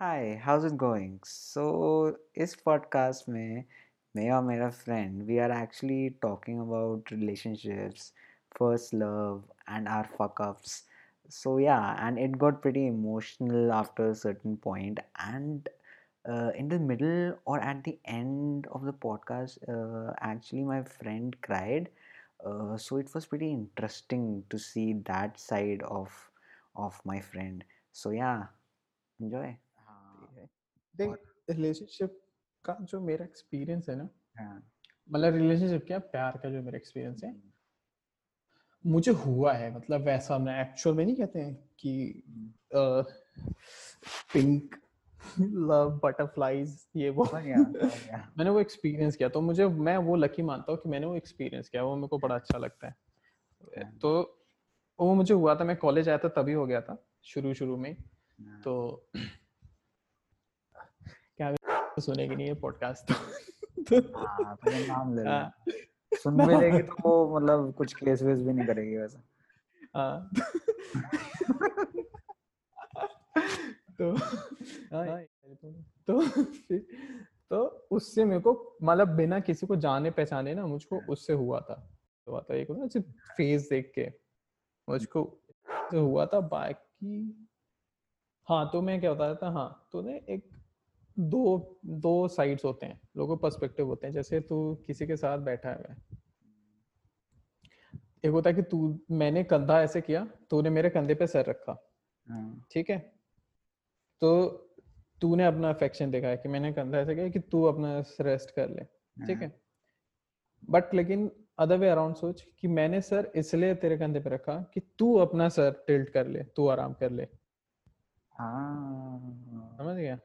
hi how's it going so इस podcast में मैं और मेरा friend we are actually talking about relationships first love and our fuck ups so yeah and it got pretty emotional after a certain point and uh, in the middle or at the end of the podcast uh, actually my friend cried uh, so it was pretty interesting to see that side of of my friend so yeah enjoy हाँ देख relationship का जो मेरा experience है ना हाँ। मतलब relationship क्या प्यार का जो मेरा एक्सपीरियंस है मुझे हुआ है मतलब वैसा मैं एक्चुअल में नहीं कहते हैं कि पिंक लव बटरफ्लाइज ये वो। मैंने वो एक्सपीरियंस किया तो मुझे मैं वो लकी मानता हूँ कि मैंने वो एक्सपीरियंस किया वो मेरे को बड़ा अच्छा लगता है। हाँ, तो वो मुझे हुआ था मैं कॉलेज आया था तभी हो गया था शुरू शुरू में। हाँ। तो क्या सुनेगी नहीं ये पॉडकास्ट तो हाँ तो नाम ले हाँ, सुन भी लेगी तो वो मतलब कुछ केस वेस भी नहीं करेगी वैसे। हाँ। तो हाँ, तो तो उससे मेरे को मतलब बिना किसी को जाने पहचाने ना मुझको उससे हुआ था। हुआ था एक है सिर्फ़ फेस देख के मुझको जो हुआ था। बाकी हाँ तो मैं क्या बता रहा था? हाँ तो ने एक दो दो साइड्स होते हैं लोगों पर्सपेक्टिव होते हैं। जैसे तू किसी के साथ बैठा है। एक होता है कि तू मैंने कंधा ऐसे किया तूने मेरे कंधे पे सर रखा। हाँ। ठीक है? तो तूने अपना अफेक्शन दिखाया कि मैंने कंधा ऐसे किया कि तू अपना रेस्ट कर ले। ठीक है? बट लेकिन अदर वे अराउंड सोच कि मैंने सर इसलिए तेरे कंधे पे रखा कि तू अपना सर टिल्ट कर ले तू आराम कर ले। हाँ। समझ गया?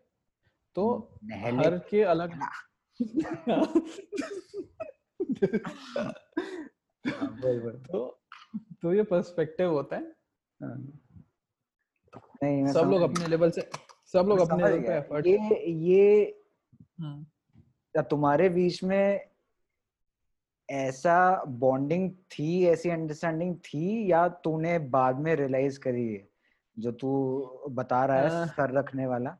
तो हर के अलग हाँ, तो तो ये पर्सपेक्टिव होता है। हाँ। नहीं सब लोग अपने लेवल से सब लोग अपने लेवल पे एफर्ट ये ये या तुम्हारे बीच में ऐसा बॉन्डिंग थी ऐसी अंडरस्टैंडिंग थी या तूने बाद में रियलाइज़ करी है जो तू बता रहा है सर रखने वाला?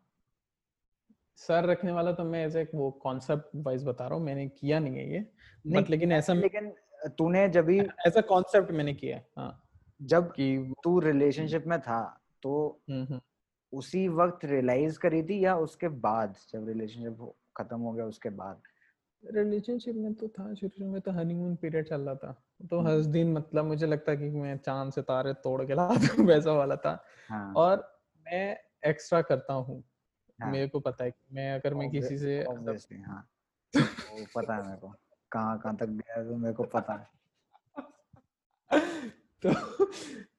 सर रखने वाला तो मैं ऐसे वो कॉन्सेप्ट वाइज बता रहा हूँ मैंने किया नहीं है ये। नहीं बट लेकिन ऐसा लेकिन तूने जब भी ऐसा कॉन्सेप्ट मैंने किया है हाँ। जब कि तू रिलेशनशिप में था तो हम्म, हम्म, उसी वक्त रियलाइज़ करी थी या उसके बाद जब रिलेशनशिप खत्म हो गया उसके बाद? रिलेशनशिप में तो था शुरू शुरू में तो हनीमून पीरियड चल रहा था। तो हम्म। हर दिन मतलब मुझे लगता कि मैं चाँद सितारे तोड़ के ला दूँ वैसा वाला था। हाँ। और मैं एक्स्ट्रा करता हूँ। हाँ। मेरे को पता है मैं अगर मैं किसी से हाँ। वो पता है मेरे को। कहाँ कहाँ तक गया तो मेरे को पता है। तो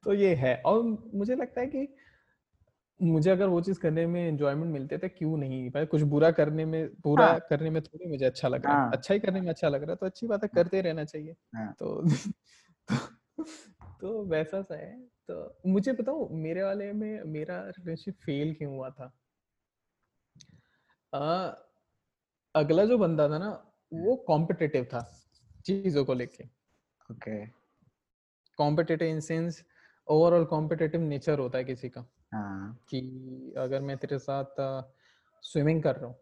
तो ये है। और मुझे लगता है कि मुझे अगर वो चीज़ करने में एंजॉयमेंट मिलते तो क्यों नहीं? भाई कुछ बुरा करने में बुरा हाँ। करने में थोड़ी मुझे अच्छा लग रहा है। हाँ। अच्छा ही करने में अच्छा लग रहा है तो अच्छी बात है करते रहना चाहिए। हाँ। तो तो, तो वैसा सा है। तो मुझे बताओ मेरे वाले में मेरा रिलेशनशिप फेल क्यों हुआ था? आ, अगला जो बंदा था ना वो कॉम्पिटेटिव था चीज़ों को लेके। Okay. Competitive in sense overall competitive nature होता है किसी का। हाँ। कि अगर मैं तेरे साथ स्विमिंग कर रहा हूँ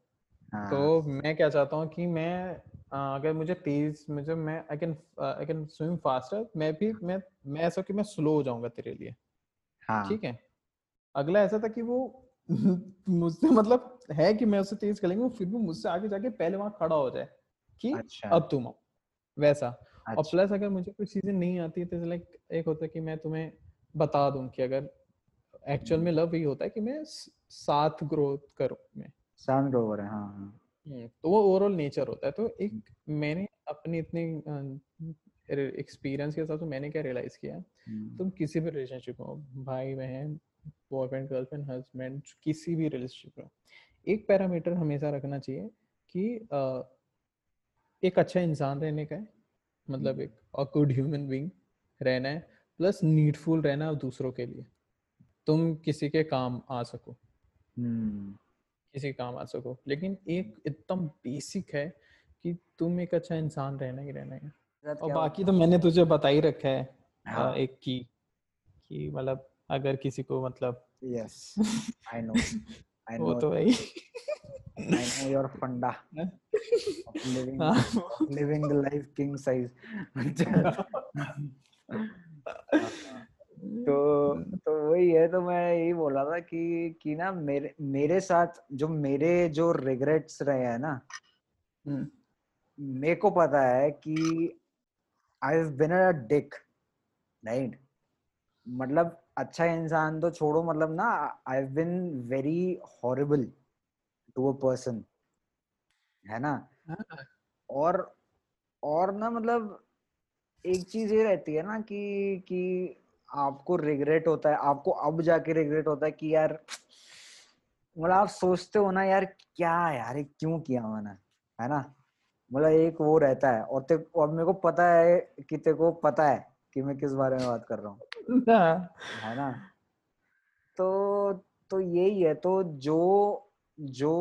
हाँ। तो मैं क्या चाहता हूँ कि मैं अ, अगर मुझे तेज मुझे मैं I can I can swim faster मैं भी मैं मैं ऐसा कि मैं स्लो हो जाऊँगा तेरे लिए। हाँ। ठीक है? अगला ऐसा था कि वो मुझसे मतलब है कि मैं उससे तेज करेंगे वो फिर भी मुझसे आगे जाके पहले वहाँ खड़ा हो जाए कि अच्छा। अब तुम आओ वैसा। और अच्छा। प्लस अगर मुझे कुछ चीज़ें नहीं आती तो लाइक एक होता है कि मैं तुम्हें बता दूँ कि अगर एक्चुअल में लव ये होता है कि मैं साथ ग्रोथ करूँ मैं। सन रोवर है हाँ हाँ हम्म, तो वो ओवरऑल नेचर होता है। तो एक मैंने अपनी इतनी एक्सपीरियंस के साथ तो मैंने क्या रियलाइज़ किया हम्म, तुम किसी भी रिलेशनशिप में हो भाई बहन बॉयफ्रेंड गर्लफ्रेंड हस्बैंड किसी भी रिलेशनशिप में हो, एक पैरामीटर हमेशा रखना चाहिए कि एक अच्छा इंसान रहने का है मतलब एक अ गुड ह्यूमन बीइंग रहना है प्लस नीडफुल रहना है दूसरों के लिए। तुम किसी के काम आ सको। हम्म, किसी के काम आ सको। लेकिन एक एकदम बेसिक है कि तुम एक अच्छा इंसान रहना ही रहना है। और बाकी तो मैंने तुझे बता ही रखा है हाँ। एक की कि मतलब अगर किसी को मतलब यस आई नो I वो तो भाई I know your funda of living हाँ, of living the life king size. तो तो वही है तो मैं यही बोला था कि कि ना मेरे मेरे साथ जो मेरे जो रिग्रेट्स रहे हैं ना हम्म, मेरे को पता है कि I have been a dick right मतलब अच्छा इंसान तो छोड़ो मतलब ना I have been very horrible to a person है ना? हाँ, और और ना मतलब एक चीज़ ये रहती है ना कि कि आपको रिग्रेट होता है आपको अब जाके रिग्रेट होता है कि यार मतलब आप सोचते हो ना यार क्या यार क्यों किया मैंने है ना? मतलब एक वो रहता है और ते और मेरे को पता है कि तेरे को पता है कि मैं किस बारे में बात कर रहा हूँ। हाँ, है ना? तो तो यही है तो जो जो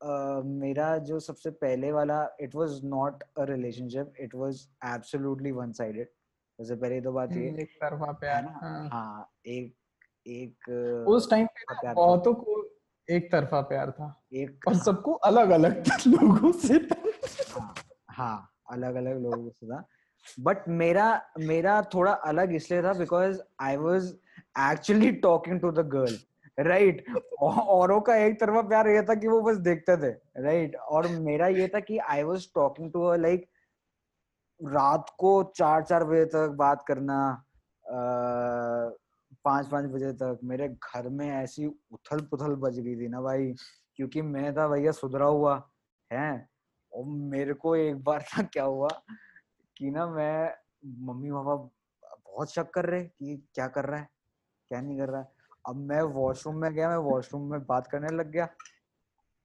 अ, मेरा जो सबसे पहले वाला it was not a relationship it was absolutely one sided सबसे पहली तो बात ये एक तरफा प्यार हाँ। हाँ एक एक उस टाइम पे बहुतों को एक तरफा प्यार था। एक और हाँ। सबको अलग अलग लोगों से था। हाँ हाँ अलग अलग लोगों से था। बट मेरा मेरा थोड़ा अलग इसलिए था because I was actually talking to the girl right औरों का एक तरफा प्यार ये था कि वो बस देखते थे राइट right? और मेरा ये था कि I was talking to like रात को चार चार बजे तक बात करना पाँच पाँच बजे तक। मेरे घर में ऐसी उथल पुथल बज गई थी ना भाई, क्योंकि मैं था भैया सुधरा हुआ, है? और मेरे को एक बार ना क्या हुआ? कि ना मैं मम्मी पापा बहुत शक कर रहे कि क्या कर रहा है क्या नहीं कर रहा है। अब मैं वॉशरूम में गया मैं वॉशरूम में बात करने लग गया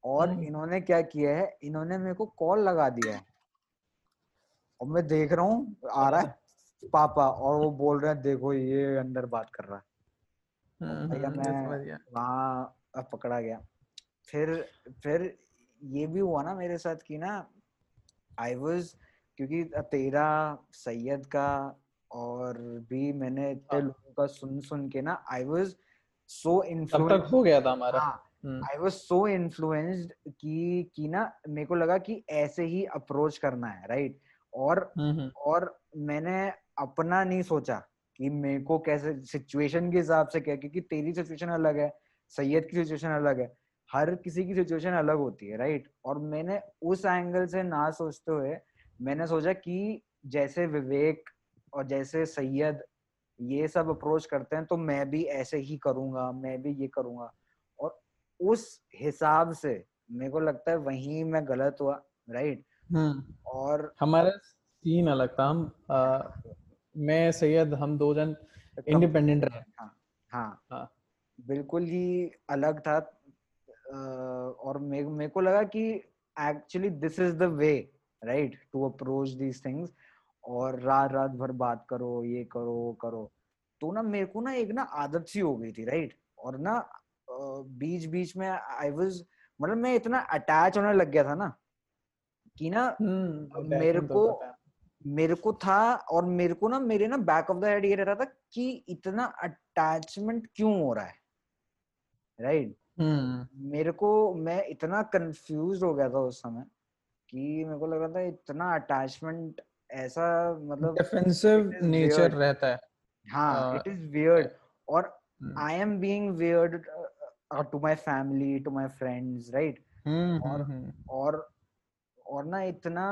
और हम्म, इन्होंने क्या किया है इन्होंने मेरे को कॉल लगा दिया है। और मैं देख रहा हूँ आ रहा है पापा और वो बोल रहे हैं देखो ये अंदर बात कर रहा है। हम्म, भैया हम्म, मैं समझ मैं गया वहाँ पकड़ा गया। फिर फिर ये भी हुआ ना मेरे साथ कि ना आई वाज क्योंकि तेरा सैयद का और भी मैंने इतने हाँ, लोगों का सुन सुन के ना आई वाज सो इन्फ्लुएंस हो गया था हमारा। आई वाज सो इन्फ्लुएंस्ड कि कि ना मेरे को लगा कि ऐसे ही अप्रोच करना है राइट और हम्म, हम्म, और मैंने अपना नहीं सोचा कि मेरे को कैसे सिचुएशन के हिसाब से क्या क्योंकि तेरी सिचुएशन अलग है सैयद की सिचुएशन अलग है हर किसी की सिचुएशन अलग होती है राइट और मैंने उस एंगल से ना सोचते हुए मैंने सोचा कि जैसे विवेक और जैसे सैयद ये सब अप्रोच करते हैं तो मैं भी ऐसे ही करूँगा मैं भी ये करूँगा। और उस हिसाब से मेरे को लगता है वहीं मैं गलत हुआ राइट हम्म। और हमारा सीन अलग था। हम आ, मैं सैयद हम दो जन इंडिपेंडेंट रहे। हाँ हाँ। हाँ। बिल्कुल ही अलग था। और मेरे को लगा कि actually this is the way right to approach these things और रात रात भर बात करो ये करो वो करो। तो ना मेरे को ना एक ना आदत सी हो गई थी राइट और ना बीच बीच में आई वाज मतलब मैं इतना अटैच होने लग गया था ना कि ना हम्म मेरे को मेरे को था और मेरे को ना मेरे ना बैक ऑफ़ द हेड ये रहता था कि इतना अटैचमेंट क्यों हो रहा है राइट हम्म। मेरे को मैं इतना कंफ्यूज हो गया था उस समय। कि मेरे को लग रहा था इतना अटैचमेंट ऐसा मतलब डिफेंसिव नेचर रहता है। हाँ इट इज़ वियर्ड और हम्म। I am being weird to my family to my friends right hmm और हम्म और और ना इतना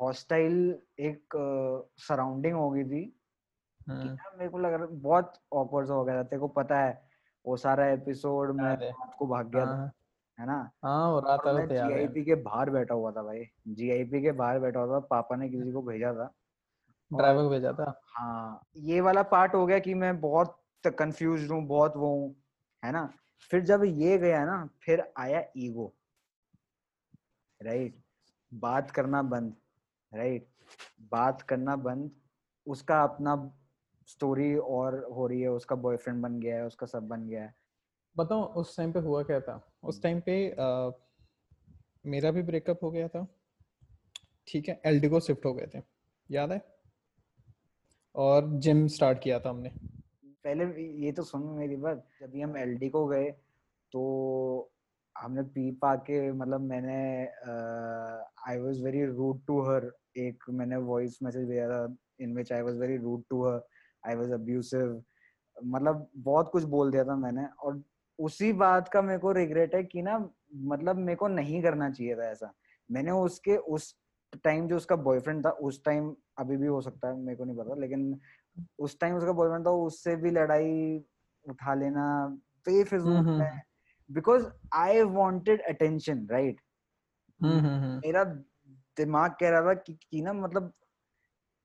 हॉस्टाइल uh, एक सराउंडिंग uh, हो गई थी कि हम्म ना मेरे को लग रहा बहुत ऑकवर्ड हो गया था। तेरे को पता है वो सारा एपिसोड में रात को भाग गया था। हाँ ना? हाँ वो रात और जीआईपी के बाहर बैठा हुआ था भाई। जीआईपी के बाहर बैठा हुआ था पापा ने किसी को भेजा था। ड्राइवर को भेजा था? हाँ ये वाला पार्ट हो गया कि मैं बहुत कंफ्यूज हूँ बहुत वो हूँ है ना? फिर जब ये गया ना फिर आया ईगो राइट बात करना बंद राइट बात करना बंद उसका अपना स्टोरी और हो रही है उसका बॉयफ्रेंड बन गया है उसका सब बन गया है। बताओ उस टाइम पे हुआ क्या था? उस टाइम पे अ, मेरा भी ब्रेकअप हो गया था। ठीक है एलडी को शिफ्ट हो गए थे। याद है? और जिम स्टार्ट किया था हमने। पहले ये तो सुन मेरी बात जब हम एलडी को गए तो हमने पी पा के मतलब मैंने I was very rude to her एक मैंने वॉइस मैसेज भेजा था in which I was very rude to her I was abusive मतलब बहुत कुछ बोल दिया था मैंने और उसी बात का मेरे को रिग्रेट है कि ना मतलब मेरे को नहीं करना चाहिए था ऐसा। मैंने उसके उस टाइम जो उसका बॉयफ्रेंड था उस टाइम अभी भी हो सकता है मेरे को नहीं पता लेकिन उस टाइम उसका बॉयफ्रेंड था उससे भी लड़ाई उठा लेना बेफिजूल हम्म, में because I wanted attention right मेरा दिमाग कह रहा था कि, कि ना मतलब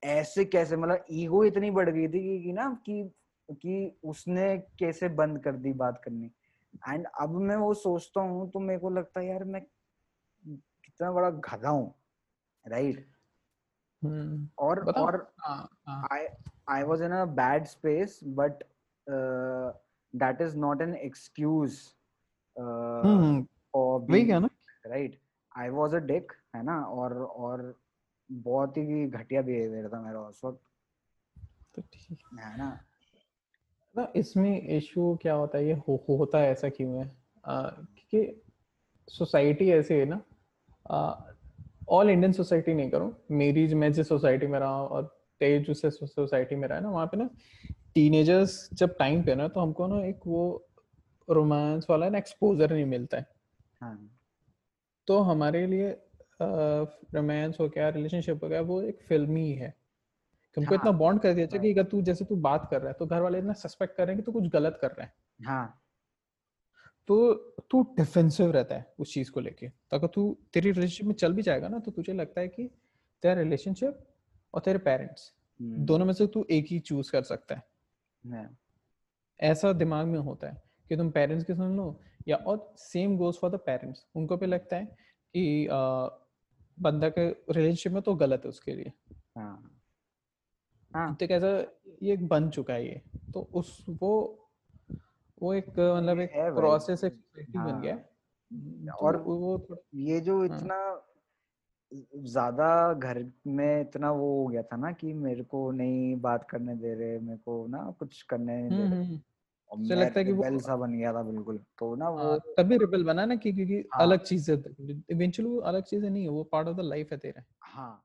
ऐसे कैसे मतलब ईगो इतनी बढ़ गई थी कि, कि ना कि कि उसने कैसे बंद कर दी बात करनी। एंड अब मैं वो सोचता हूँ तो मेरे को लगता है यार मैं कितना बड़ा गधा हूँ. राइट और और I I was in a bad space but that is not an excuse right I was a dick है ना? और और बहुत ही घटिया बिहेवियर था मेरा उस वक्त। तो ठीक। है ना? ना इसमें इशू क्या होता है? ये हो, होता है ऐसा क्यों है? क्योंकि सोसाइटी ऐसी है ना ऑल इंडियन सोसाइटी नहीं करूँ। मेरी मैं जिस सोसाइटी में रहा और तेज जिस सोसाइटी में रहा है ना वहाँ पे ना टीनेजर्स जब टाइम पे ना तो हमको ना एक वो रोमांस वाला ना एक्सपोजर नहीं मिलता है। हाँ. तो हमारे लिए रोमांस हो गया रिलेशनशिप हो गया वो एक फिल्मी है। तुमको हाँ, इतना बॉन्ड कर दिया कि अगर तू जैसे तू बात कर रहा है तो घर वाले इतना सस्पेक्ट कर रहे हैं कि तू कुछ गलत कर रहा है। हाँ। तो तू डिफेंसिव रहता है उस चीज़ को लेके। तो अगर तू तेरी रिलेशनशिप में चल भी जाएगा ना तो तुझे लगता है कि तेरा रिलेशनशिप और तेरे पेरेंट्स हम्म। दोनों में से तू एक ही चूज़ कर सकता है। ऐसा दिमाग में होता है कि तुम पेरेंट्स की सुन लो या और same goes for the parents उनको भी लगता है कि आ, बंदा के रिलेशनशिप में तो गलत है उसके लिए। हाँ। हाँ। तो कैसा ये बन चुका है ये। तो उस वो वो एक मतलब एक प्रोसेस एक हाँ, बन गया। तो और वो ये जो हाँ। इतना ज़्यादा घर में इतना वो हो गया था ना कि मेरे को नहीं बात करने दे रहे मेरे को ना कुछ करने नहीं दे रहे। हम्म, हम्म। और मैं लगता है कि वो सा बन गया था बिल्कुल। तो ना वो हाँ, तभी रिबल बना ना कि क्योंकि हाँ, अलग चीज़ है इवेंचुअली वो अलग चीज़ नहीं है वो पार्ट ऑफ़ द लाइफ है तेरा। हाँ।